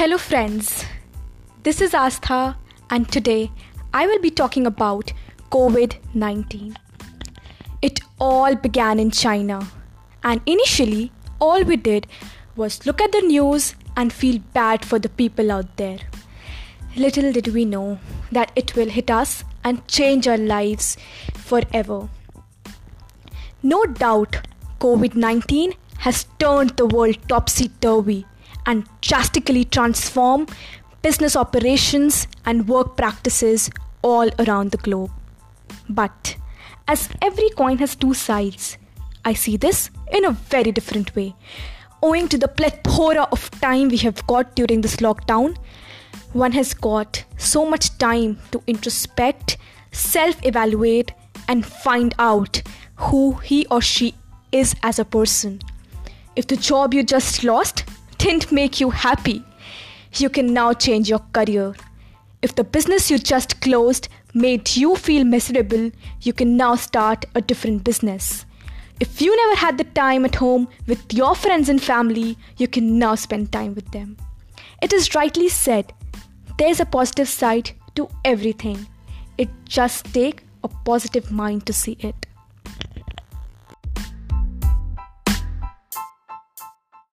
Hello, friends. This is Aastha, and today I will be talking about COVID 19. It all began in China, and initially, all we did was look at the news and feel bad for the people out there. Little did we know that it will hit us and change our lives forever. No doubt, COVID 19 has turned the world topsy turvy and drastically transform business operations and work practices all around the globe. But as every coin has two sides, I see this in a very different way. Owing to the plethora of time we have got during this lockdown, one has got so much time to introspect, self evaluate, and find out who he or she is as a person. If the job you just lost didn't make you happy, you can now change your career. If the business you just closed made you feel miserable, you can now start a different business. If you never had the time at home with your friends and family, you can now spend time with them. It is rightly said, there's a positive side to everything. It just take a positive mind to see it.